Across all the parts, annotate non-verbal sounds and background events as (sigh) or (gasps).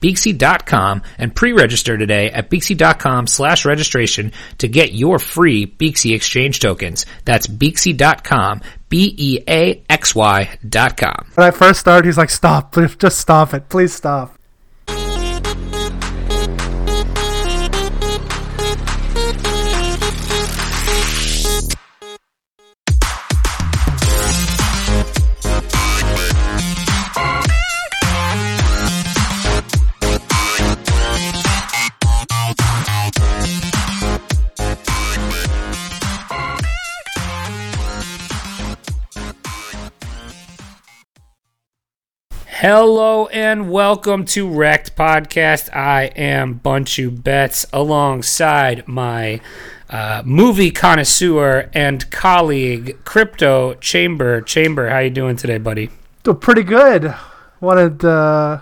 Beaxy.com and pre-register today at Beaxy.com slash registration to get your free Beaxy exchange tokens. That's Beaxy.com, B-E-A-X-Y dot com. When I first started, he's like, "Stop! (laughs) Just stop it! Please stop!" Hello and welcome to Wrecked Podcast. I am Bunchu Betts alongside my uh, movie connoisseur and colleague, Crypto Chamber. Chamber, how you doing today, buddy? Doing pretty good. Wanted to uh,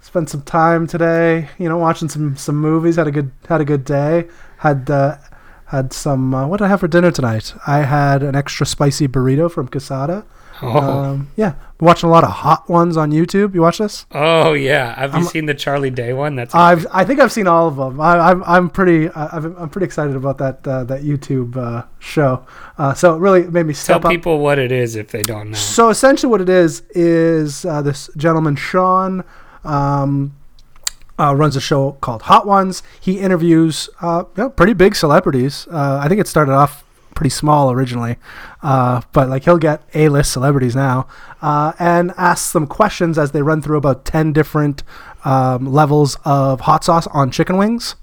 spend some time today, you know, watching some some movies. Had a good had a good day. Had uh, had some. Uh, what did I have for dinner tonight? I had an extra spicy burrito from Quesada. Oh, Um, yeah, watching a lot of hot ones on YouTube. You watch this? oh yeah. Have you I'm- seen the Charlie Day one? That's I've I think I've seen all of them. I, I'm I'm pretty I- I've, I'm pretty excited about that uh, that YouTube uh, show. Uh, so it really made me Tell up. people what it is if they don't know. So essentially, what it is is uh, this gentleman Sean um, uh, runs a show called Hot Ones. He interviews uh, you know, pretty big celebrities. Uh, I think it started off pretty small originally, uh, but like he'll get A-list celebrities now uh, and asks them questions as they run through about ten different um, levels of hot sauce on chicken wings.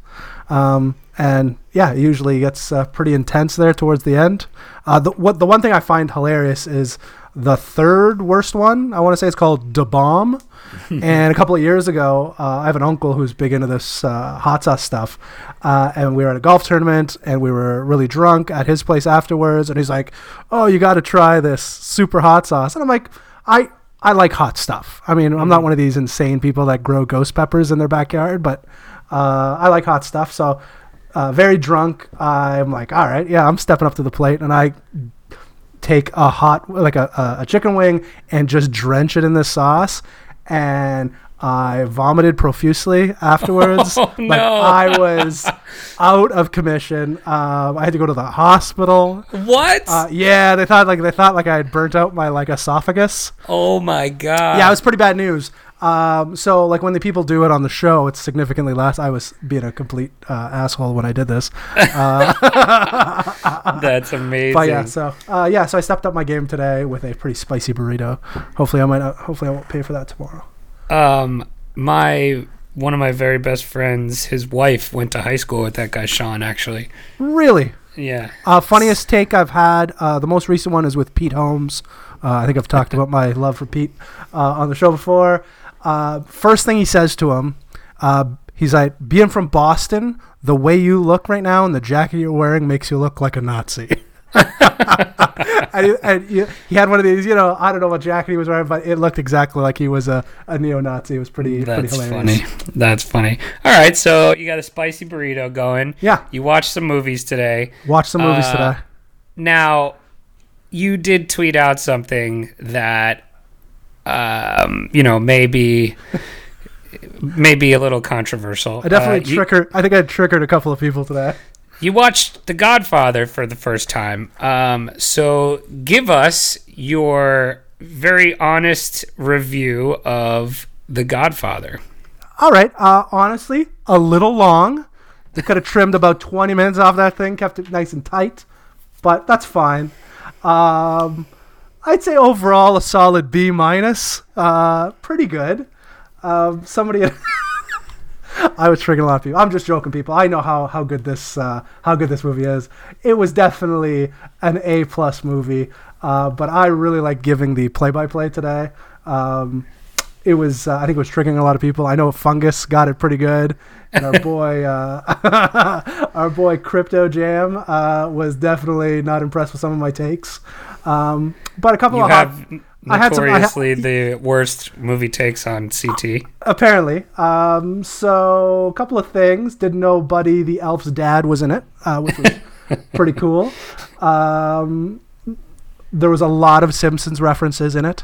Um, and yeah, it usually gets uh, pretty intense there towards the end. Uh, the what the one thing I find hilarious is the third worst one. I want to say it's called Da Bomb. (laughs) and a couple of years ago, uh, I have an uncle who's big into this uh, hot sauce stuff, uh, and we were at a golf tournament, and we were really drunk at his place afterwards, and he's like, "Oh, you got to try this super hot sauce," and I'm like, "I." I like hot stuff. I mean, I'm not one of these insane people that grow ghost peppers in their backyard, but uh, I like hot stuff. So, uh, very drunk. I'm like, all right, yeah, I'm stepping up to the plate, and I take a hot, like a, a, a chicken wing, and just drench it in the sauce, and I vomited profusely afterwards. (laughs) Oh, Like no. I was (laughs) out of commission. Um, I had to go to the hospital. what? Uh, yeah, they thought like they thought like I had burnt out my like esophagus. oh my god. Yeah, it was pretty bad news. Um, so like when the people do it on the show, it's significantly less. I was being a complete uh, asshole when I did this. (laughs) Uh, (laughs) That's amazing. but yeah, so uh, yeah, so I stepped up my game today with a pretty spicy burrito. Hopefully, I might. Not, hopefully, I won't pay for that tomorrow. um my one of my very best friends his wife went to high school with that guy sean actually Really, yeah uh, funniest take I've had. Uh, the most recent one is with Pete Holmes. Uh, I think I've talked (laughs) about my love for Pete uh, on the show before. Uh, first thing he says to him, uh, he's like, "Being from Boston, the way you look right now and the jacket you're wearing makes you look like a Nazi." (laughs) and, he, and he, he had one of these, you know, I don't know what jacket he was wearing, but it looked exactly like he was a, a neo-Nazi. It was pretty, pretty that's hilarious. funny that's funny all right so you got a spicy burrito going Yeah, you watched some movies today watch some movies Uh, today. now you did tweet out something that um you know maybe maybe a little controversial I definitely Uh, triggered. I think I triggered a couple of people today. You watched The Godfather for the first time. Um, so give us your very honest review of The Godfather. All right. Uh, honestly, a little long. They could have trimmed about 20 minutes off that thing, kept it nice and tight, but that's fine. Um, I'd say overall a solid B minus. Uh, pretty good. Um, somebody. (laughs) I was triggering a lot of people. I'm just joking, people. I know how, how good this uh, how good this movie is. It was definitely an A plus movie, uh, but I really like giving the play by play today. Um, it was uh, I think it was triggering a lot of people. I know Fungus got it pretty good, and our boy uh, (laughs) our boy Crypto Jam uh, was definitely not impressed with some of my takes. Um, but a couple You of have hot, I had some- I ha- notoriously the worst movie takes on CT. apparently. Um, so a couple of things. Didn't know Buddy the Elf's dad was in it, uh, which was (laughs) pretty cool. Um, there was a lot of Simpsons references in it.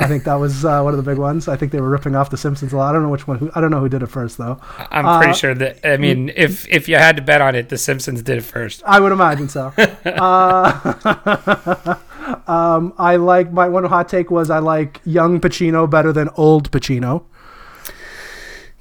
I think that was uh, one of the big ones. I think they were ripping off the Simpsons a lot. I don't know which one. Who, I don't know who did it first though. I'm Uh, pretty sure that. I mean, if if you had to bet on it, The Simpsons did it first. I would imagine so. (laughs) uh, (laughs) um, I like my one hot take was I like young Pacino better than old Pacino.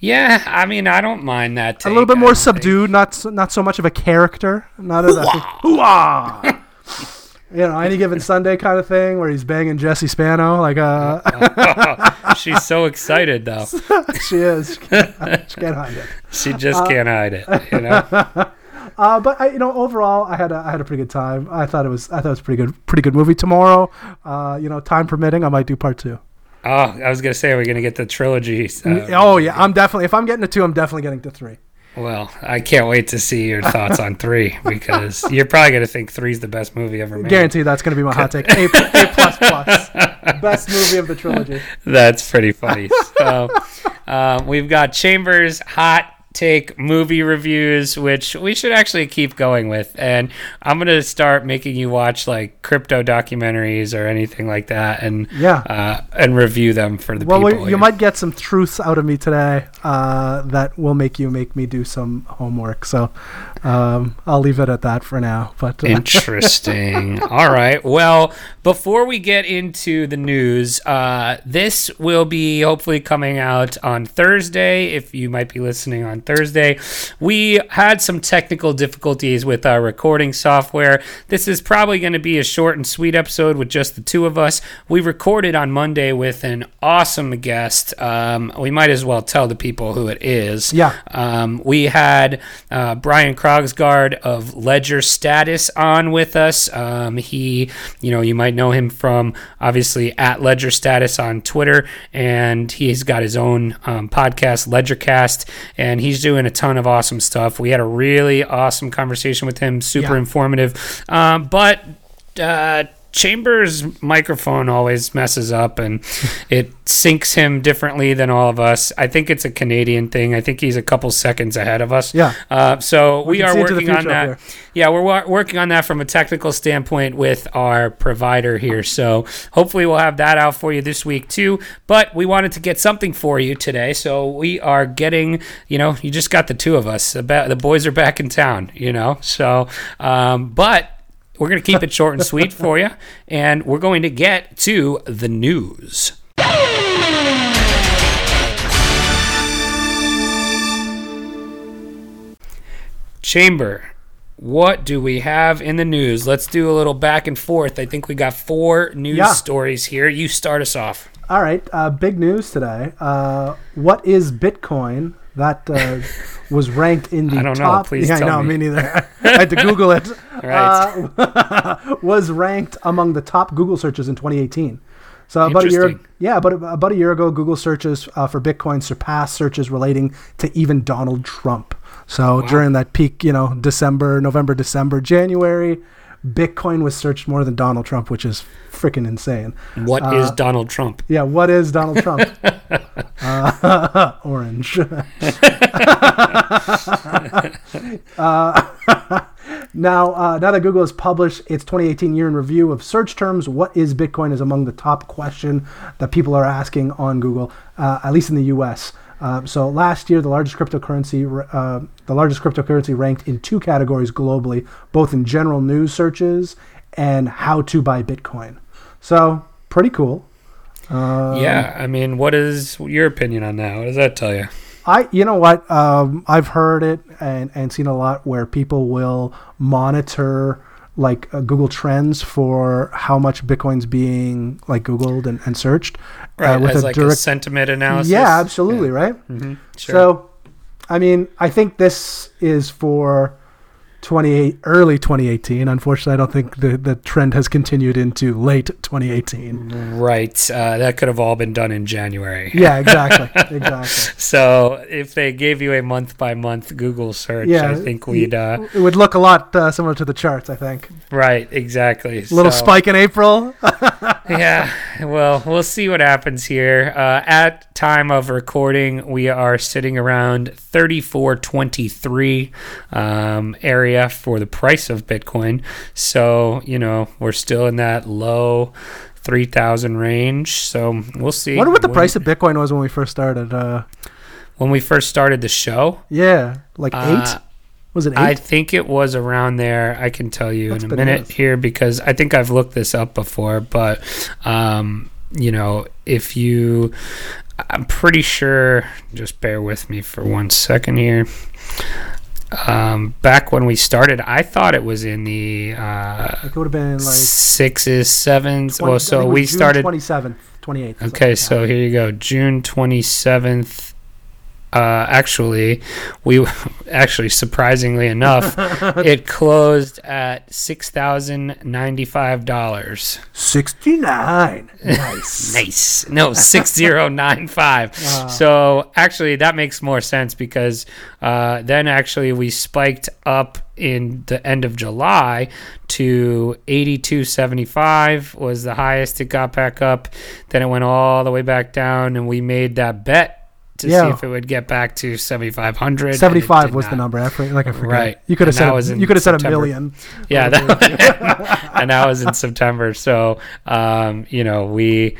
Yeah, I mean, I don't mind that. a little bit more don't think- subdued, not so, not so much of a character. Not as a hoo-ah. (laughs) you know, any given Sunday kind of thing where he's banging Jesse Spano. Like, uh, (laughs) She's so excited though. (laughs) she is. She can't, she can't hide it. (laughs) She just can't hide it. You know. Uh, but I, you know, overall, I had a, I had a pretty good time. I thought it was I thought it was a pretty good pretty good movie. Tomorrow, uh, you know, time permitting, I might do part two. Oh, I was gonna say are we're gonna get the trilogy. uh, oh yeah, I'm definitely if I'm getting to two, I'm definitely getting to three. Well, I can't wait to see your thoughts on three (laughs) because you're probably gonna think three's the best movie ever made. Guarantee that's going to be my hot take. A, a plus plus, (laughs) best movie of the trilogy. That's pretty funny. So um, we've got Chambers hot take movie reviews, which we should actually keep going with. And I'm gonna start making you watch like crypto documentaries or anything like that, and Yeah. uh, and review them for the Well, people. we, you might get some truths out of me today uh, that will make you make me do some homework. So um, I'll leave it at that for now. But uh, Interesting. (laughs) All right. Well, before we get into the news, uh, this will be hopefully coming out on Thursday. If you might be listening on Thursday, we had some technical difficulties with our recording software. This is probably going to be a short and sweet episode with just the two of us. We recorded on Monday with an awesome guest. Um, we might as well tell the people who it is. Yeah. Um, we had uh, Brian Of Ledger Status on with us. Um, he, you know, you might know him from obviously at Ledger Status on Twitter, and he's got his own um, podcast, Ledgercast, and he's doing a ton of awesome stuff. We had a really awesome conversation with him, super Yeah. informative. Um, but uh, Chambers' microphone always messes up and (laughs) it syncs him differently than all of us. I think it's a Canadian thing. I think he's a couple seconds ahead of us. Yeah. Uh, so we, can are see into the working on that. Yeah, we're wa- working on that from a technical standpoint with our provider here. So hopefully we'll have that out for you this week too. But we wanted to get something for you today. So we are getting, you know, you just got the two of us. The boys are back in town, you know. So, um, but we're going to keep it short and sweet for you. And we're going to get to the news. Chamber, what do we have in the news? Let's do a little back and forth. I think we got four news Yeah. stories here. You start us off. All right, uh, big news today. Uh, what is Bitcoin? That uh, was ranked in the I don't know. top. Please yeah, tell I know, me. me. neither. (laughs) I had to Google it. Right. Uh, (laughs) was ranked among the top Google searches in 2018. So about a year, yeah, about about a year ago, Google searches uh, for Bitcoin surpassed searches relating to even Donald Trump. So during that peak, you know, December, November, December, January, Bitcoin was searched more than Donald Trump, which is freaking insane. What is Donald Trump? Yeah, what is Donald Trump? (laughs) uh, (laughs) orange. (laughs) uh, now, uh, now that Google has published its 2018 year in review of search terms, what is Bitcoin is among the top question that people are asking on Google, uh, at least in the U.S. Uh, so last year, the largest cryptocurrency, uh, the largest cryptocurrency ranked in two categories globally, both in general news searches and how to buy Bitcoin. So pretty cool. Uh, yeah, I mean, what is your opinion on that? What does that tell you? I, you know what? Um, I've heard it and, and seen a lot where people will monitor like uh, Google Trends for how much Bitcoin's being like Googled and, and searched. Right, uh, as like a sentiment analysis. yeah, absolutely, right? hmm Sure. So, I mean, I think this is for 28 early 2018. Unfortunately, I don't think the, the trend has continued into late 2018. Right. Uh, that could have all been done in January. Yeah, (laughs) exactly. exactly. So if they gave you a month by month Google search, Yeah, I think we'd. Uh, It would look a lot uh, similar to the charts, I think. right. Exactly. A little So- spike in April. (laughs) yeah well we'll see what happens here uh, at time of recording we are sitting around 3423 um, area for the price of bitcoin so you know we're still in that low 3000 range so we'll see wonder what the When- price of Bitcoin was when we first started. Uh, when we first started the show yeah, like eight. uh, was it eight? I think it was around there. I can tell you That's in a minute bananas. here because I think I've looked this up before. But um, you know, if you, I'm pretty sure. Just bear with me for one second here. Um, back when we started, I thought it was in the uh, it would have been like. sixes, sevens. 20 well, so think it was we June started. 27th, 28th. Okay, so here you go. June 27th. Uh, actually, we (laughs) actually surprisingly enough, (laughs) it closed at six thousand ninety-five dollars. 69. (laughs) Nice. Nice. No, six zero nine five. Wow. So actually, that makes more sense because uh, then actually we spiked up in the end of July to eighty two seventy five was the highest it got back up. Then it went all the way back down, and we made that bet to see Yeah. if it would get back to seventy five hundred. 75 was the number. I forget, like I forget. Right. You could have said a, you could have said a million. Yeah, (laughs) that, (laughs) and that was in September. So, um, you know, we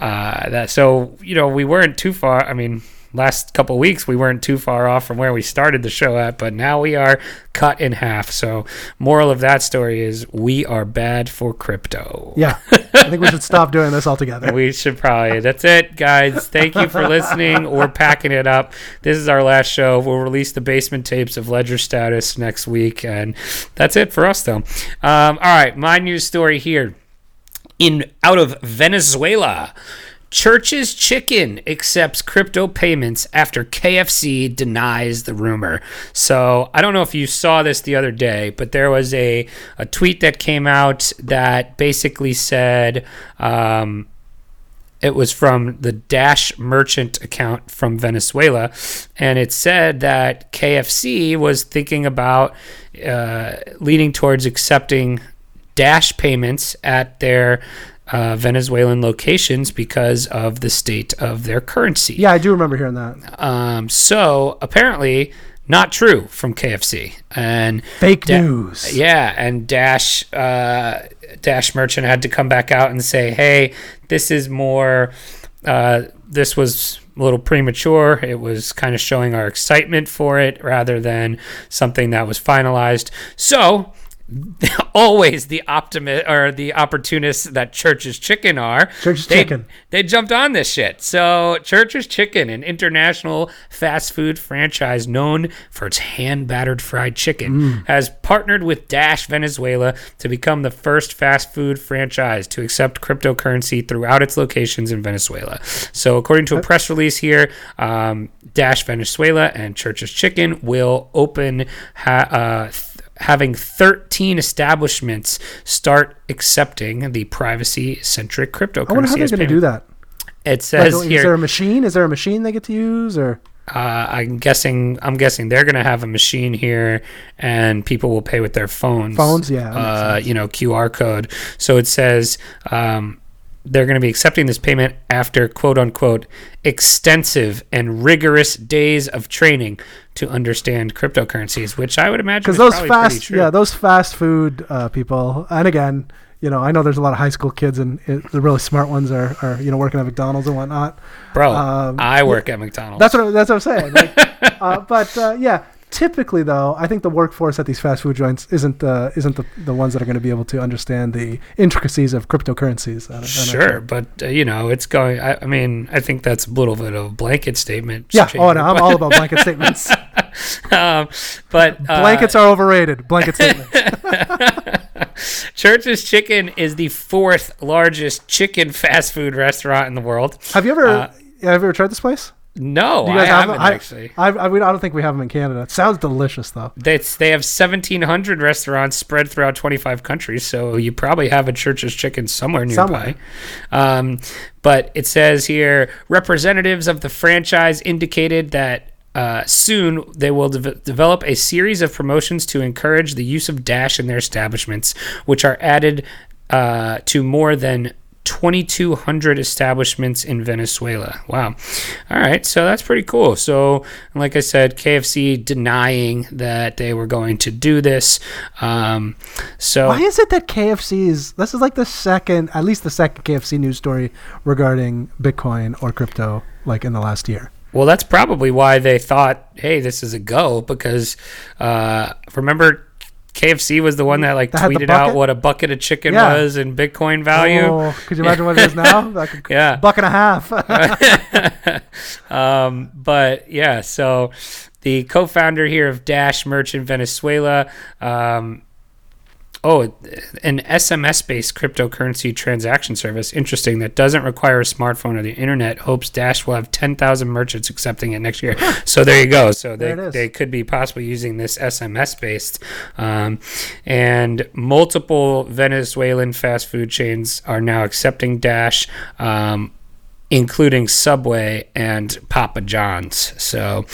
uh, that so you know we weren't too far. I mean, last couple of weeks we weren't too far off from where we started the show at, but now we are cut in half. So, moral of that story is we are bad for crypto. Yeah. I think we should stop doing this altogether. We should probably. That's it, guys. Thank you for listening. We're packing it up. This is our last show. We'll release the basement tapes of Ledger Status next week, and that's it for us, though. Um, all right, my news story here. In out of Venezuela, Church's Chicken accepts crypto payments after KFC denies the rumor. So I don't know if you saw this the other day, but there was a, a tweet that came out that basically said um, it was from the Dash Merchant account from Venezuela, and it said that KFC was thinking about uh, leaning towards accepting Dash payments at their uh, Venezuelan locations because of the state of their currency. Yeah, I do remember hearing that. Um, so apparently, not true from KFC. And Fake Da- news. yeah, and Dash uh, Dash Merchant had to come back out and say, "Hey, this is more. Uh, this was a little premature. It was kind of showing our excitement for it rather than something that was finalized." So. (laughs) Always the optimist or the opportunists that Church's Chicken are. Church's they, Chicken. They jumped on this shit. So Church's Chicken, an international fast food franchise known for its hand battered fried chicken, Mm. has partnered with Dash Venezuela to become the first fast food franchise to accept cryptocurrency throughout its locations in Venezuela. So, according to a press release here, um, Dash Venezuela and Church's Chicken will open. Ha- uh, Having 13 establishments start accepting the privacy centric cryptocurrency. I wonder how they're going to do that. It says is here. there a machine? Is there a machine they get to use, or Uh, I'm guessing. I'm guessing they're going to have a machine here, and people will pay with their phones. Phones, yeah, Uh, you know, QR code. So it says um, they're going to be accepting this payment after "quote unquote" extensive and rigorous days of training to understand cryptocurrencies, which I would imagine because those fast, yeah, those fast food uh, people, and again, you know, I know there's a lot of high school kids, and it, the really smart ones are, are, you know, working at McDonald's and whatnot. Bro, um, I work at McDonald's. That's what that's what I'm saying. Like, (laughs) uh, but uh, yeah, typically though, I think the workforce at these fast food joints isn't uh, isn't the, the ones that are going to be able to understand the intricacies of cryptocurrencies. I I Sure, but uh, you know, it's going. I, I mean, I think that's a little bit of a blanket statement. Yeah. Oh no, I'm all about blanket statements. (laughs) um, but uh, Blankets are overrated. Blanket statements. (laughs) Church's Chicken is the fourth largest chicken fast food restaurant in the world. Have you ever Uh, have you ever tried this place? No, Do I you guys have haven't them? I- actually. I, I, we, I don't think we have them in Canada. It sounds delicious though. That's, they have 1,700 restaurants spread throughout 25 countries, so you probably have a Church's Chicken somewhere nearby. Um, but it says here representatives of the franchise indicated that. Uh, soon, they will de- develop a series of promotions to encourage the use of Dash in their establishments, which are added uh, to more than 2,200 establishments in Venezuela. Wow. All right. So that's pretty cool. So, like I said, KFC denying that they were going to do this. Um, so, Why is it that KFC is? This is like the second, at least the second KFC news story regarding Bitcoin or crypto, like in the last year. well, that's probably why they thought, hey, this is a go because uh, remember. KFC was the one that like That tweeted out what a bucket of chicken Yeah. was in Bitcoin value. Oh, could you imagine what it is (laughs) now? Like a (laughs) Yeah. buck and a half. (laughs) um, but yeah, so the co-founder here of Dash Merchant Venezuela, um, oh, an SMS-based cryptocurrency transaction service. Interesting. That doesn't require a smartphone or the internet. Hopes Dash will have 10,000 merchants accepting it next year. (laughs) so there you go. So they, There it is. they could be possibly using this SMS-based. Um, and multiple Venezuelan fast food chains are now accepting Dash. Um, including Subway and Papa John's. So,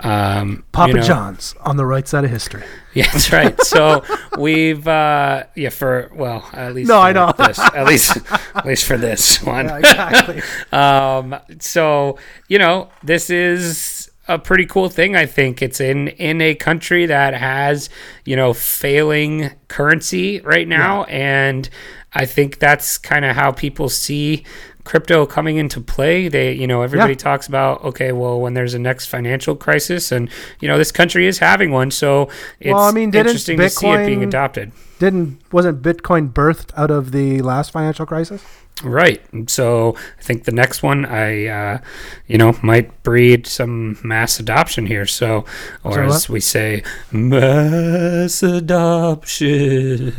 um, Papa you know- John's on the right side of history. Yeah, that's right. (laughs) So we've, uh, yeah, for well, at least No, I know. this, at least, (laughs) at least for this one. Yeah, exactly. (laughs) Um, so you know, this is a pretty cool thing. I think it's in in a country that has you know failing currency right now, and I think that's kind of how people see crypto coming into play they you know everybody Yeah. talks about okay well when there's a next financial crisis and you know this country is having one so it's Well, I mean, interesting to see it being adopted Didn't wasn't Bitcoin birthed out of the last financial crisis? Right. So I think the next one, I, uh, you know, might breed some mass adoption here. So, or Sorry, as what? we say, mass adoption.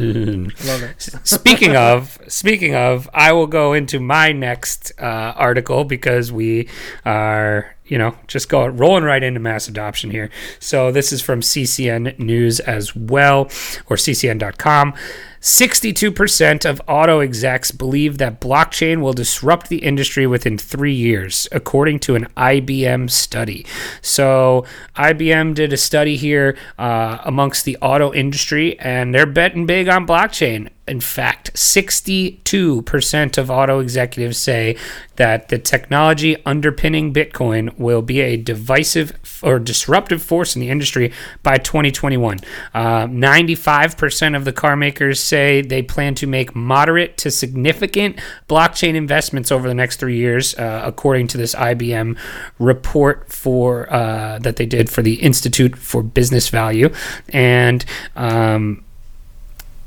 Love it. speaking of, speaking of, I will go into my next uh, article because we are, you know, just going rolling right into mass adoption here. So this is from CCN News as well, or CCN.com. 62% of auto execs believe that blockchain will disrupt the industry within three years, according to an IBM study. So, IBM did a study here uh, amongst the auto industry, and they're betting big on blockchain. In fact, 62% of auto executives say that the technology underpinning Bitcoin will be a divisive or disruptive force in the industry by 2021. Uh, 95% of the car makers say they plan to make moderate to significant blockchain investments over the next three years, uh, according to this IBM report for uh, that they did for the Institute for Business Value, and um,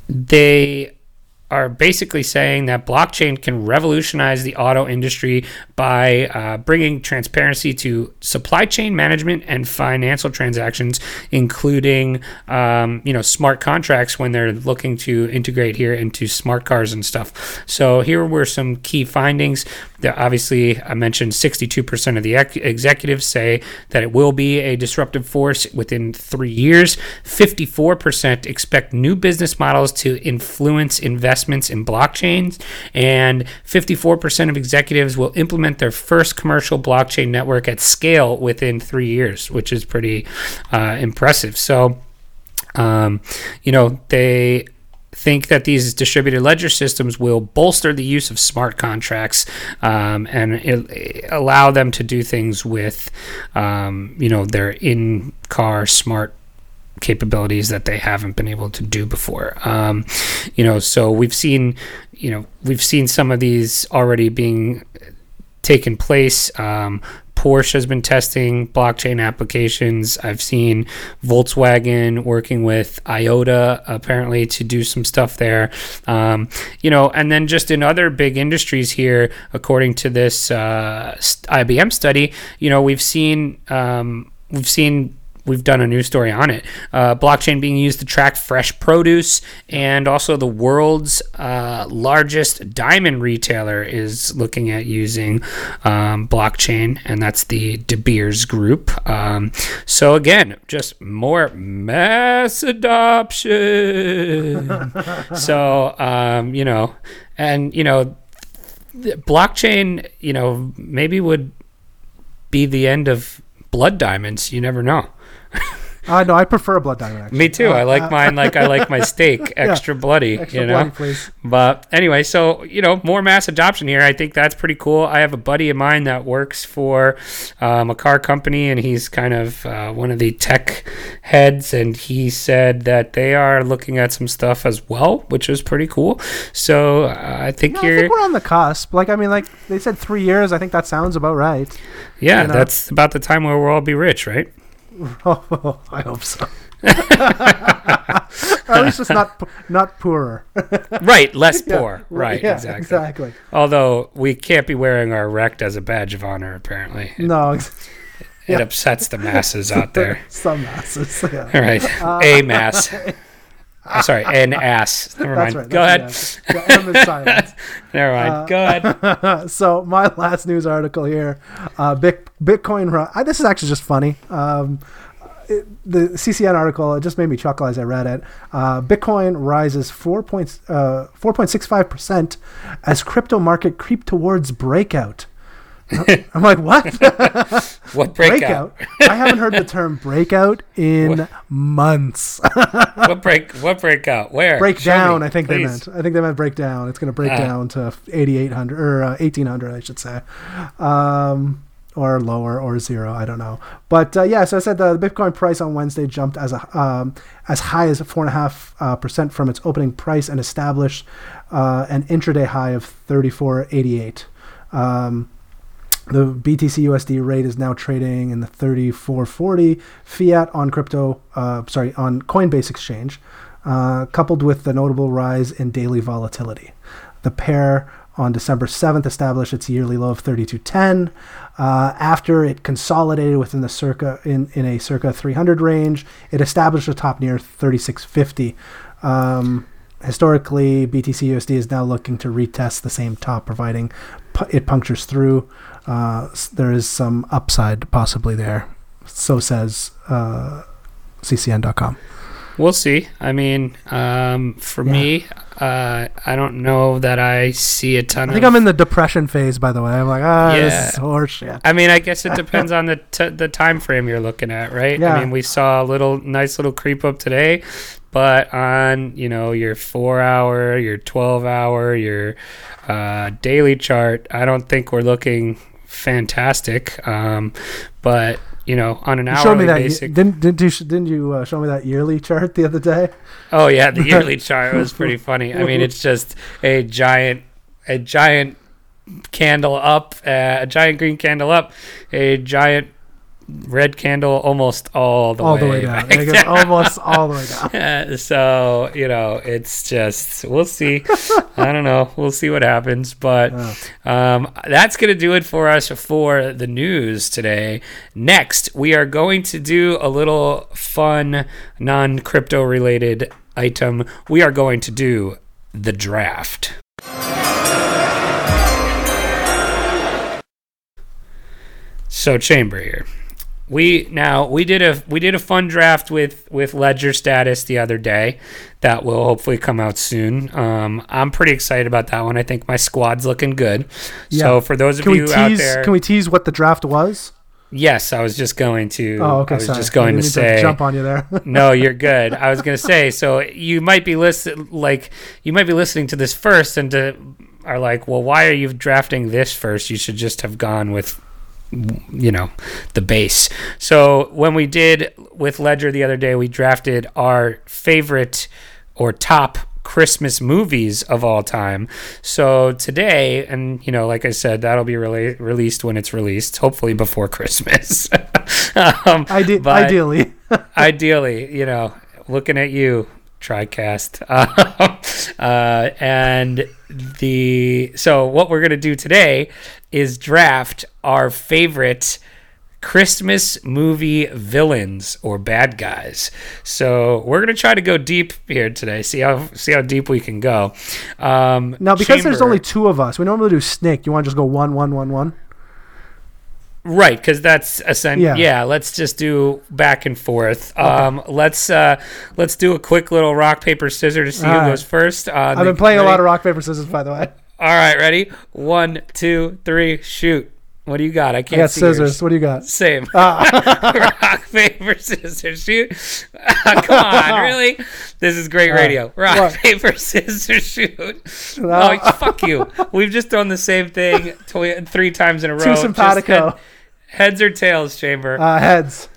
they are basically saying that blockchain can revolutionize the auto industry by uh, bringing transparency to supply chain management and financial transactions, including um, you know smart contracts when they're looking to integrate here into smart cars and stuff. So here were some key findings. That obviously, I mentioned 62% of the ec- executives say that it will be a disruptive force within three years. 54% expect new business models to influence investments in blockchains, and 54% of executives will implement their first commercial blockchain network at scale within three years, which is pretty uh, impressive. So, um, you know, they think that these distributed ledger systems will bolster the use of smart contracts um, and it, allow them to do things with, um, you know, their in-car smart capabilities that they haven't been able to do before. Um, you know, so we've seen, you know, we've seen some of these already being taken place. Um, Porsche has been testing blockchain applications. I've seen Volkswagen working with IOTA apparently to do some stuff there. Um, you know, and then just in other big industries here, according to this uh, IBM study, you know, we've seen um, we've seen we've done a news story on it. Uh, blockchain being used to track fresh produce, and also the world's uh, largest diamond retailer is looking at using um, blockchain, and that's the De Beers Group. Um, so again, just more mass adoption. (laughs) so um, you know, and you know, blockchain, you know, maybe would be the end of blood diamonds. You never know. (laughs) Uh, no, I prefer a blood diamond. Actually. Me too. Uh, I like uh, mine like I like my (laughs) steak extra bloody. Extra you know. bloody, please. But anyway, so you know, more mass adoption here. I think that's pretty cool. I have a buddy of mine that works for um, a car company, and he's kind of uh, one of the tech heads, and he said that they are looking at some stuff as well, which is pretty cool. So uh, I think No, you're, think we're on the cusp. Like, I mean, like they said, three years. I think that sounds about right. yeah, you know. that's about the time where we'll all be rich, right? (laughs) Oh, I hope so. (laughs) at least it's not not poorer. (laughs) right, less Yeah, poor. Right, yeah, exactly. exactly. Although we can't be wearing our rect as a badge of honor, apparently. It, No, it upsets the masses out there. some masses. Yeah. All right, uh, a mass. I'm sorry, (laughs) an ass. (laughs) Never mind. Right. Go ahead. the answer. The M is silent. Never mind. Go ahead. so my last news article here, uh, Bitcoin. I, this is actually just funny. Um, it, the CCN article it just made me chuckle as I read it. Uh, Bitcoin rises four point uh, four point six five percent as crypto market creep towards breakout. I'm like, what? (laughs) What breakout? I haven't heard the term breakout in months. (laughs) what break? What breakout? Where? Breakdown, I think please. they meant. I think they meant breakdown. It's going to break Ah. down to 8800 or uh, 1800, I should say. Um, or lower or zero, I don't know. But uh, yeah, so I said the Bitcoin price on Wednesday jumped as a um, as high as four and a half uh, percent from its opening price and established uh, an intraday high of 34.88. Um, the BTC USD rate is now trading in the 34.40 fiat on crypto, uh, sorry, on Coinbase exchange, uh, coupled with the notable rise in daily volatility. The pair on December 7th established its yearly low of 32.10. Uh, after it consolidated within the circa in, in a circa 300 range, it established a top near 36.50. Um, historically, BTC USD is now looking to retest the same top, providing it punctures through. Uh, there is some upside possibly there. So says uh, CCN.com. We'll see. I mean, um, for Yeah. me, uh, I don't know that I see a ton I think of. I'm in the depression phase, by the way. I'm like, ah, this Yeah. is horseshit. I mean, I guess it (laughs) depends on the t- the time frame you're looking at, right? Yeah. I mean, we saw a little nice little creep up today, but on you know your four hour, your twelve hour, your uh, daily chart, I don't think we're looking fantastic. Um, but you know, on an You hourly showed me that. basic, Didn't didn't you, didn't you uh, show me that yearly chart the other day? oh yeah, the yearly (laughs) chart was pretty funny. I mean, it's just a giant, a giant candle up, uh, a giant green candle up, a giant red candle almost all the all way the way down. It goes (laughs) almost all the way down. (laughs) Uh, so you know it's just we'll see. (laughs) I don't know. We'll see what happens. But um, that's going to do it for us for the news today. Next we are going to do a little fun non-crypto related item. We are going to do the draft. So chamber here we now we did a we did a fun draft with with ledger status the other day that will hopefully come out soon um i'm pretty excited about that one i think my squad's looking good yeah. so for those of Can you out there Can we tease what the draft was? yes i was just going to Oh, okay. i was sorry. just going to say jump on you there. (laughs) no, you're good. I was gonna say, so you might be listen like you might be listening to this first and to, are like, well, why are you drafting this first? You should just have gone with, you know, the base. So when we did with Ledger the other day, we drafted our favorite or top Christmas movies of all time. So today, and you know, like I said, that'll be rela- released when it's released, hopefully before Christmas. (laughs) um, Ide- ideally, (laughs) ideally, you know, looking at you, TriCast. Um, (laughs) uh, and the so what we're gonna do today is draft our favorite Christmas movie villains or bad guys. So we're gonna try to go deep here today. See how see how deep we can go. Um, Now, because there's only two of us, we normally do snake. You want to just go one, one, one, one? Right, because that's essential. Yeah. Yeah. let's just do back and forth. Um, let's uh, let's do a quick little rock paper scissors to see All who right. goes first. Uh, I've been playing a lot of rock paper scissors, by the way. All right, ready? One, two, three, shoot. What do you got? I can't I got see scissors. yours. What do you got? Same. Ah. (laughs) rock paper scissors shoot. (laughs) Come on, (laughs) really? This is great radio. Rock What? paper scissors shoot. No. Oh, fuck you. We've just done the same thing three times in a row. Too simpatico. head- heads or tails, Chamber? Uh, heads.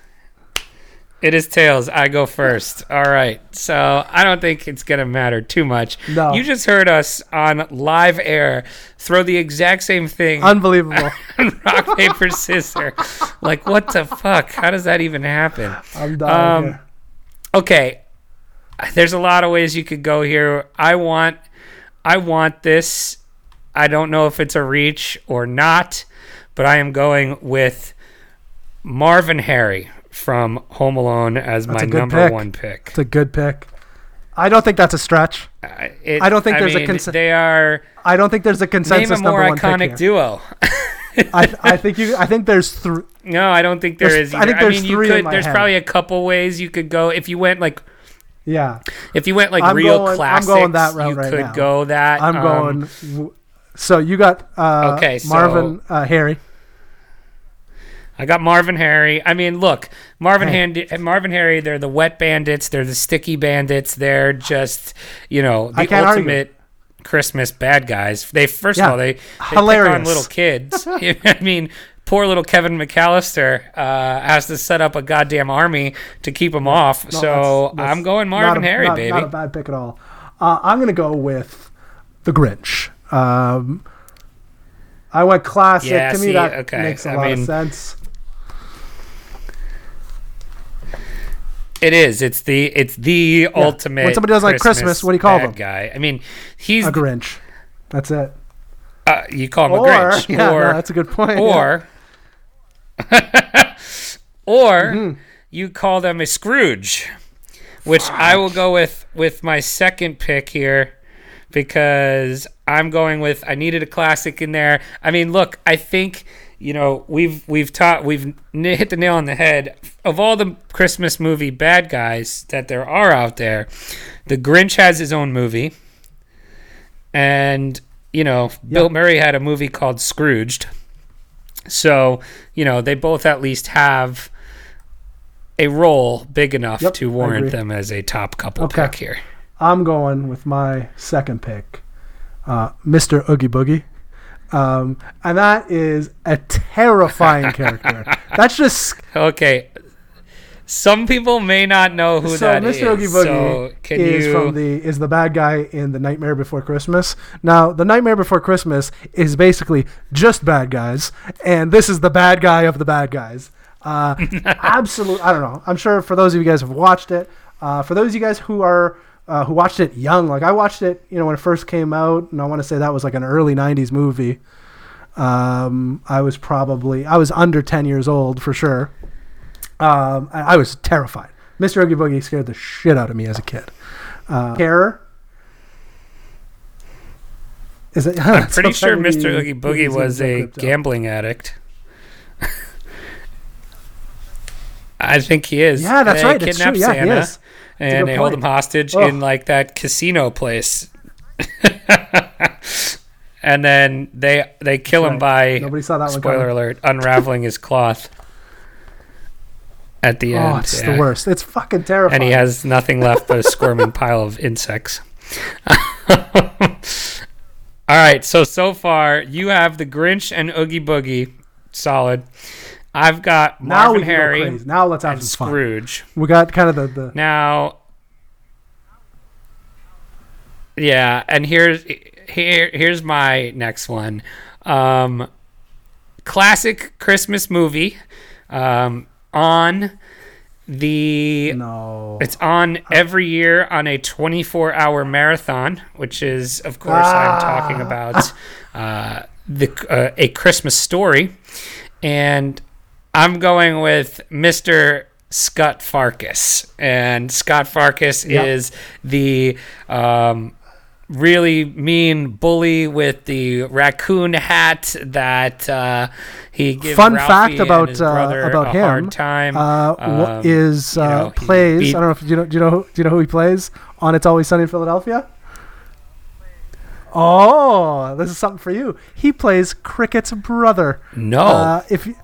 It is tails. I go first. All right. So I don't think it's going to matter too much. No. You just heard us on live air throw the exact same thing Unbelievable. (laughs) on rock, paper, scissors. Like, what the fuck? How does that even happen? I'm dying Um. Okay. There's a lot of ways you could go here. I want I want this. I don't know if it's a reach or not, but I am going with Marvin Harry from Home Alone as That's my number pick. one pick. It's a good pick. I don't think that's a stretch. I- it- I don't think there's a mean, cons- They are I don't think there's a consensus. name consensus a more iconic duo. (laughs) I, I think you. I think there's three. no, I don't think there There's- is. I think there's mean, you three in could. There's head. probably a couple ways you could go if you went like Yeah, if you went like I'm real going- I'm classics. going that route you right could now. go that. I'm um, going. So you got uh, Okay, so- Marvin uh, Harry. I got Marvin Harry. I mean, look, Marvin. Handy, Marvin Harry. They're the wet bandits. They're the sticky bandits. They're just you know the can't argue. ultimate Christmas bad guys. They first Yeah. of all they, they Hilarious. pick on little kids. (laughs) (laughs) I mean. Poor little Kevin McCallister uh, has to set up a goddamn army to keep him off. No, so that's- that's I'm going Marvin a- Harry, not, baby. Not a bad pick at all. Uh, I'm gonna go with the Grinch. Um, I went classic. Yeah, to me, see, that okay. makes a I lot of mean- sense. It is. It's the it's the ultimate. When somebody does like Christmas, what do you call them? Guy. I mean, he's A Grinch. That's it. uh, you call him Or a Grinch, (laughs) yeah, or no, that's a good point. or (laughs) or Mm-hmm. you call them a Scrooge, which I will go with with my second pick here because I'm going with I needed a classic in there. I mean, look, I think you know we've we've taught we've hit the nail on the head of all the Christmas movie bad guys that there are out there. The Grinch has his own movie, and you know Bill Murray had a movie called Scrooged. So, you know, they both at least have a role big enough Yep, to warrant them as a top couple Okay. pick here. I'm going with my second pick, uh, Mr. Oogie Boogie. Um, and that is a terrifying character. (laughs) That's just Okay. Some people may not know who that is. so that Mr. is. Oogie Boogie so can is you from the is the bad guy in the Nightmare Before Christmas. Now, the Nightmare Before Christmas is basically just bad guys, and this is the bad guy of the bad guys. Uh, (laughs) absolute. I don't know. I'm sure for those of you guys who have watched it, uh, for those of you guys who are uh, who watched it young, like I watched it, you know, when it first came out, and I want to say that was like an early '90s movie. Um, I was probably I was under 10 years old for sure. Um, I, I was terrified. Mr. Oogie Boogie scared the shit out of me as a kid. Uh, Terror. Is it? (laughs) I'm pretty sure Mr. Oogie Boogie was a gambling addict. (laughs) I think he is. Yeah, that's they right. That's true. Yeah, Santa yes. And they hold him hostage Ugh. in like that casino place. (laughs) and then they they kill him by Nobody saw that one spoiler coming. alert unraveling his cloth at the oh, end. Oh, it's yeah. the worst. It's fucking terrifying. And he has nothing left but a squirming (laughs) pile of insects. (laughs) All right, so so far you have the Grinch and Oogie Boogie, solid. I've got now we Marvin go Harry crazy. Now let's have some fun. Scrooge. We got kind of the, the Now, yeah, and here's here here's my next one. Um, classic Christmas movie. Um, on the no. it's on every year on a 24 hour marathon, which is, of course, I'm talking about uh, the uh, a Christmas story, and I'm going with Mr. Scott Farkas, and Scott Farkas Yep. is the um, really mean bully with the raccoon hat that uh, he gives. Fun Ralphie fact and about his uh, brother about a him hard time. Uh, Um, is you uh, know, plays. beat- I don't know if you know. Do you know? Who, do you know who he plays on It's Always Sunny in Philadelphia? Oh, this is something for you. He plays Cricket's brother. no, Uh, if you,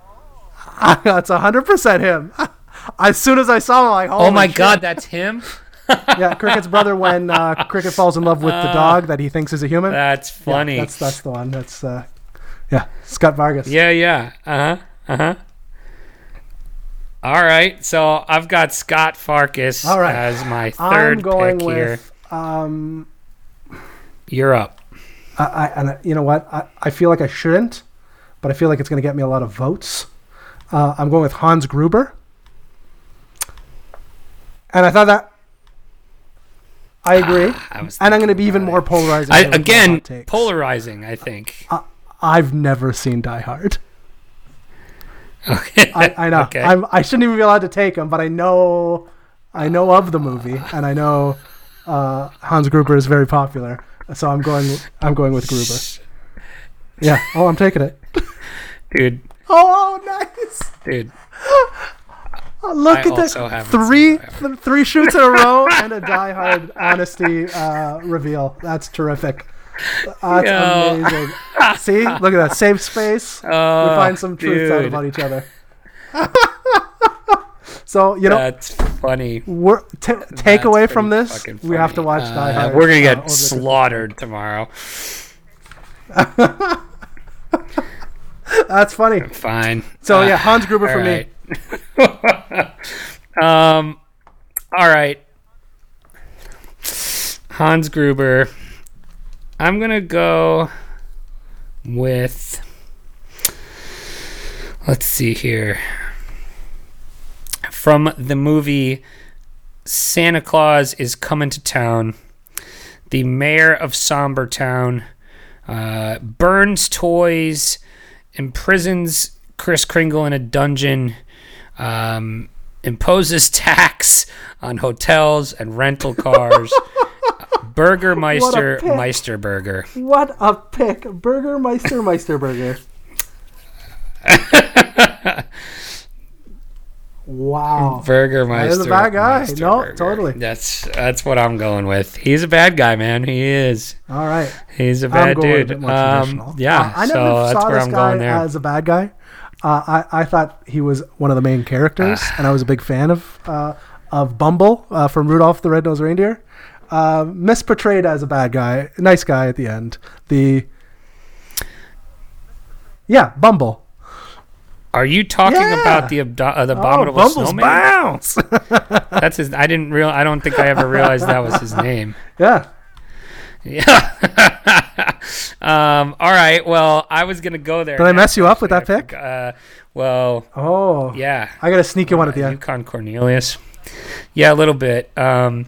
(laughs) that's hundred percent him. (laughs) As soon as I saw him, I'm like, oh my shit." God, that's him. (laughs) yeah, Cricket's brother when uh, Cricket falls in love with the dog that he thinks is a human. That's Yeah, funny. that's that's the one. That's uh, yeah, Scott Farkas. Yeah, yeah. Uh huh. Uh huh. All right. So I've got Scott Farkas All right. as my 3rd I'm going pick with. here. Um, You're up. I, I and I, you know what? I, I feel like I shouldn't, but I feel like it's going to get me a lot of votes. Uh, I'm going with Hans Gruber, and I thought that. I agree, I and I'm going to be even about more polarizing. I, here with my again, hot takes. polarizing. I think. I, I've never seen Die Hard. Okay. I, I know. (laughs) Okay. I'm, I shouldn't even be allowed to take him, but I know, I know of the movie, and I know uh, Hans Gruber is very popular. So I'm going. I'm going with Gruber. Yeah. Oh, I'm taking it. dude, Oh, nice. dude. Oh, (gasps) look I at that. Three, seen Die Hard. th- three shoots in a row and a Die Hard honesty uh, reveal. That's terrific. That's Yo. amazing. (laughs) See, look at that. Safe space. Oh, we find some truth out about each other. (laughs) so you know, That's funny. we're t- take That's away from this. We have to watch Uh, Die Hard. We're gonna uh, get the- slaughtered tomorrow. (laughs) (laughs) That's funny. Fine. So Uh, yeah, Hans Gruber for all me. (laughs) um, all right. Hans Gruber. I'm gonna go with. Let's see here. From the movie Santa Claus is Coming to Town, the mayor of Somber Town uh, burns toys, imprisons Kris Kringle in a dungeon, um, imposes tax on hotels and rental (laughs) cars. Burgermeister What a pick. Meisterburger. What a pick, Burgermeister Meisterburger. (laughs) wow. Burgermeister. Is a bad guy. No, Meisterburger. totally. That's that's what I'm going with. He's a bad guy, man. He is. All right. He's a bad a dude. more Um, yeah, Uh, I never so that's saw where this I'm guy going there. as a bad guy. Uh, I I thought he was one of the main characters, Ah. and I was a big fan of uh, of Bumble uh, from Rudolph the Red-Nosed Reindeer. Uh, misportrayed as a bad guy, nice guy at the end. The yeah, Bumble. Are you talking Yeah. about the abdo- uh, the abominable oh, Bumble's snowman? bounce. (laughs) That's his. I didn't real. I don't think I ever realized that was his name. yeah. Yeah. (laughs) um. All right. Well, I was gonna go there. Did I mess you up with that. Pick? Uh, well, Oh, yeah. I got a sneaky one at the Uh, end. Yukon Cornelius. Yeah, a little bit. Um,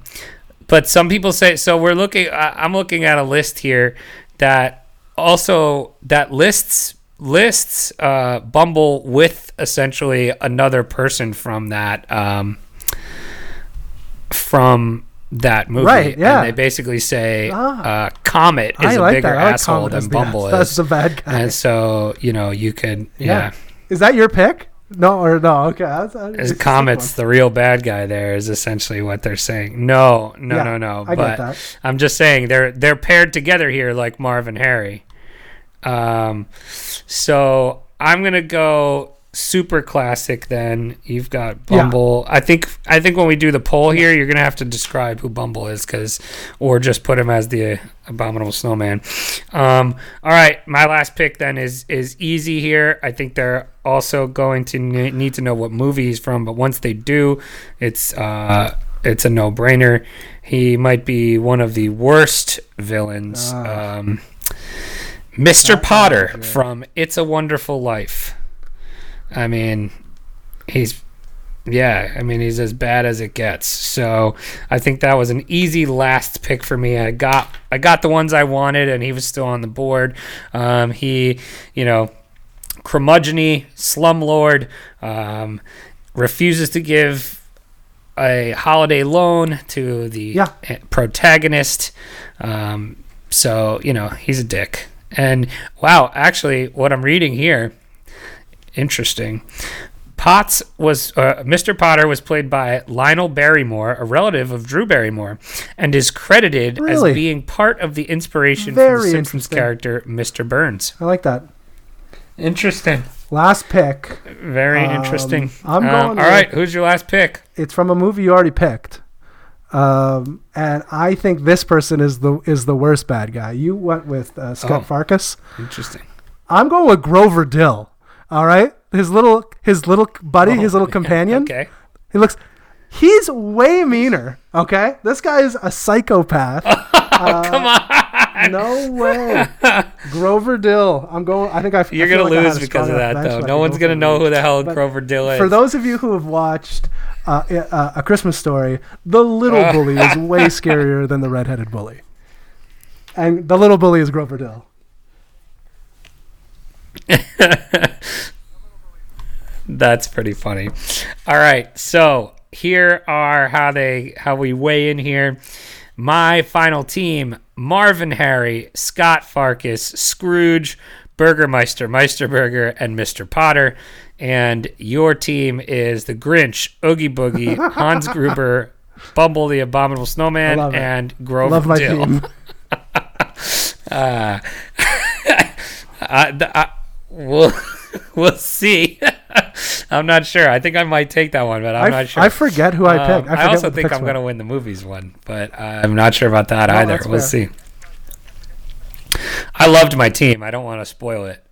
but some people say so. We're looking. I I'm looking at a list here that also that lists lists uh, Bumble with essentially another person from that um, from that movie. Right, yeah. And they basically say Ah. uh, Comet is I a like bigger like asshole Comet than the- Bumble That's (laughs) is. a bad guy. And so you know you could Yeah. yeah. Is that your pick? No, or no? Okay, that's, that's Comet's the real bad guy there is essentially what they're saying. No, no, Yeah, no, no. I but. I'm just saying they're they're paired together here like Marv and Harry. Um, so I'm gonna go super classic. Then you've got Yeah. Bumble. I think I think when we do the poll here, you're gonna have to describe who Bumble is, because or just put him as the abominable snowman. Um, all right, my last pick then is is easy here. I think they're also going to need to know what movie he's from, but once they do, it's uh, it's a no brainer. He might be one of the worst villains. Ah. Um, Mr. That Potter sounds good. from It's a Wonderful Life. I mean, he's yeah, I mean he's as bad as it gets. So I think that was an easy last pick for me. I got I got the ones I wanted, and he was still on the board. Um, he, you know, curmudgeony slumlord, um, refuses to give a holiday loan to the Yeah. protagonist. Um, so, you know, he's a dick. And wow, actually, what I'm reading here, interesting. Potts was uh, Mr. Potter was played by Lionel Barrymore, a relative of Drew Barrymore, and is credited Really? as being part of the inspiration for the Simpsons character Mr. Burns. I like that. Interesting. Last pick. Very Um, interesting. I'm Um, going all with- right, who's your last pick? It's from a movie you already picked. Um, and I think this person is the is the worst bad guy. You went with uh, Scott Oh. Farkas. Interesting. I'm going with Grover Dill. All right, his little his little buddy, his little (laughs) companion. Okay. He looks. He's way meaner. Okay, this guy is a psychopath. (laughs) Come on. (laughs) no way, Grover Dill. I'm going. I think I. You're I gonna like lose because of that, though. No one's gonna know who the hell But Grover Dill is. For those of you who have watched uh, uh, A Christmas Story, the little Uh. bully is way (laughs) scarier than the redheaded bully. And the little bully is Grover Dill. (laughs) That's pretty funny. All right, so here are how they how we weigh in here. My final team: Marv and Harry, Scott Farkas, Scrooge, Burgermeister, Meisterburger, and Mr. Potter. And your team is the Grinch, Oogie Boogie, (laughs) Hans Gruber, Bumble the Abominable Snowman, I love it. and Grover Love my Dill. team. (laughs) Uh, (laughs) I- we'll we'll see. (laughs) I'm not sure. I think I might take that one, but I'm I, not sure. I forget who I Um, picked. I, I, also think I'm going to win the movies one, but I'm not sure about that No, either. We'll fair. see. I loved my team. I don't want to spoil it.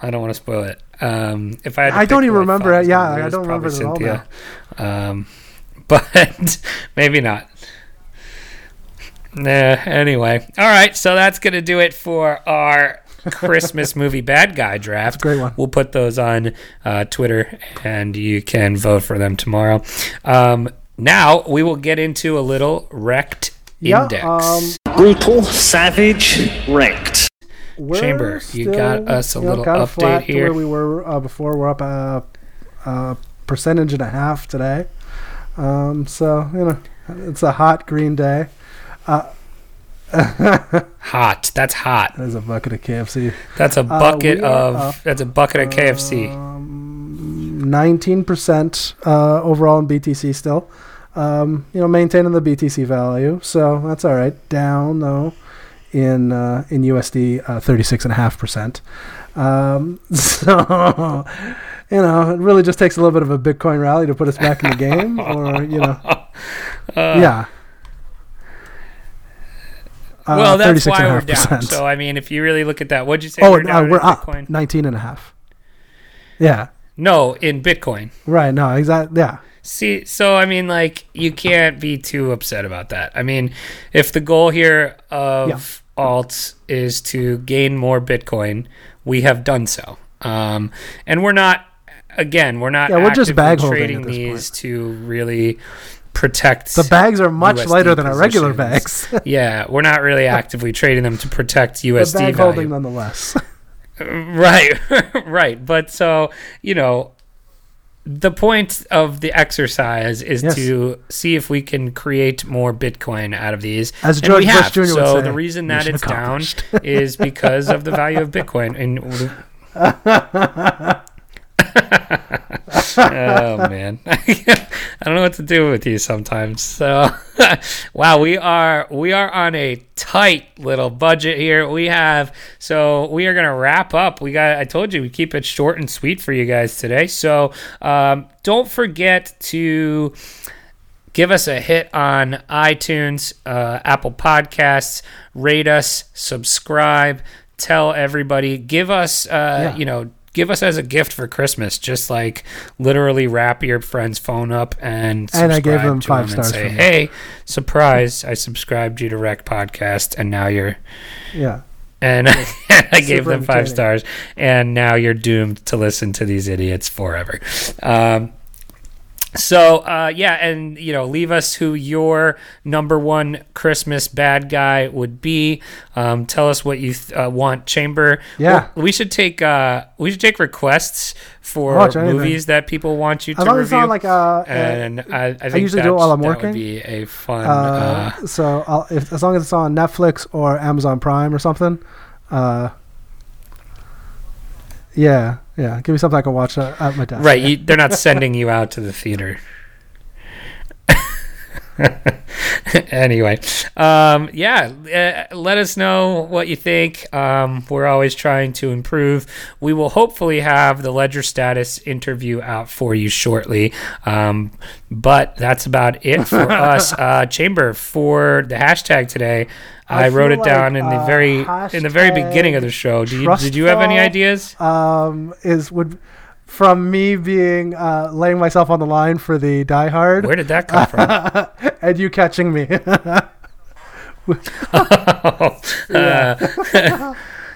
I don't want to spoil it. Um, if I, I don't even remember it. Yeah, I don't remember at all Cynthia. Um, (laughs) but (laughs) maybe not. Nah, anyway. All right, so that's going to do it for our Christmas movie bad guy draft. Great one. We'll put those on uh, Twitter and you can vote for them tomorrow. Um, now we will get into a little wrecked Yeah, index. um, Brutal, savage, wrecked. We're Chamber, you got us a you know, little kinda update flat to here. where we were uh, before. We're up a, a percentage and a half today. Um, so you know, it's a hot green day. Hot. That's hot. That's a bucket of KFC. That's a bucket Uh, of up, that's a bucket of KFC. Um, Nineteen percent uh, overall in BTC still. Um, you know, maintaining the BTC value, so that's all right. Down though in uh, in USD, thirty six and a half percent. Um, (laughs) so you know, it really just takes a little bit of a Bitcoin rally to put us back in the game, or you know, (laughs) Uh, yeah. Uh, well, that's why we're 36.5%. down. So I mean, if you really look at that, what'd you say? oh, we're uh, down we're up Bitcoin? 19 and a half. Yeah. No, in Bitcoin. Right. No, exactly. Yeah. See, so I mean, like, you can't be too upset about that. I mean, if the goal here of Yeah. alts is to gain more Bitcoin, we have done so. Um, and we're not, again, we're not Yeah, we're just bag trading these to really protect The bags are much USD lighter than our regular bags. (laughs) yeah, we're not really actively trading them to protect the USD bag value. holding nonetheless. (laughs) Right, (laughs) right. But so, you know, the point of the exercise is Yes. to see if we can create more Bitcoin out of these. As George we Bush have. Jr. would So say, the reason that it's down is because of the value of Bitcoin. And (laughs) oh man, (laughs) I don't know what to do with you sometimes. So, (laughs) wow, we are we are on a tight little budget here. We have so we are gonna wrap up. We got I told you we keep it short and sweet for you guys today. So um, don't forget to give us a hit on iTunes, uh, Apple Podcasts, rate us, subscribe, tell everybody, give us, uh, Yeah. you know, give us as a gift for Christmas. Just like literally wrap your friend's phone up and And I gave to five and stars say, "Hey, surprise! I subscribed you to Rec Podcast, and now you're." yeah. And (laughs) I gave them five stars, and now you're doomed to listen to these idiots forever. Um, So uh, yeah, and you know, leave us who your number one Christmas bad guy would be. Um, tell us what you th- uh, want, Chamber. Yeah. Well, we should take uh, we should take requests for Watch anything. movies that people want you to as review. like uh, and I, I, think usually do it while I'm working. that. Would be a fun. uh, Uh, so I'll, if, as long as it's on Netflix or Amazon Prime or something, uh, yeah, yeah, give me something I can watch at, at my desk. right, you, they're not sending you out to the theater. (laughs) anyway, um, yeah, uh, let us know what you think. Um, we're always trying to improve. We will hopefully have the Ledger Status interview out for you shortly. Um, but that's about it for (laughs) us. Uh, Chamber for the hashtag today. I, I wrote it down like, in the uh, very in the very beginning of the show. Do you, did you have any ideas? Um, is would from me being uh, laying myself on the line for the Die Hard, Where did that come from? (laughs) and you catching me. (laughs) Uh,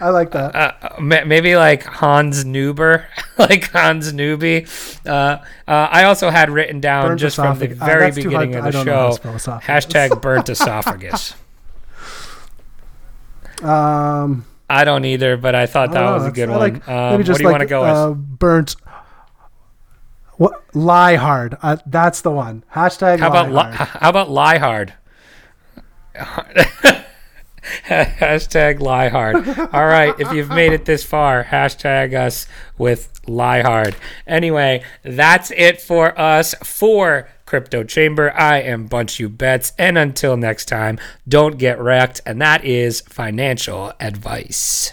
I like that. uh, maybe like Hans Nuber, (laughs) like Hans Newby. Uh, uh, I also had written down Burnt just from the esophagus. Uh, very very that's too beginning of the I don't know how to show. Hashtag burnt esophagus. Um, I don't either, but I thought that was a good one. like- um, maybe just what do you like want to go uh, with? burnt. What lie hard? Uh, that's the one. Hashtag. How about lie li- hard. how about lie hard? (laughs) hashtag lie hard. All right, if you've made it this far, hashtag us with lie hard. Anyway, that's it for us for Crypto Chamber. I am Bunch You Bets, and until next time, don't get wrecked, and that is financial advice.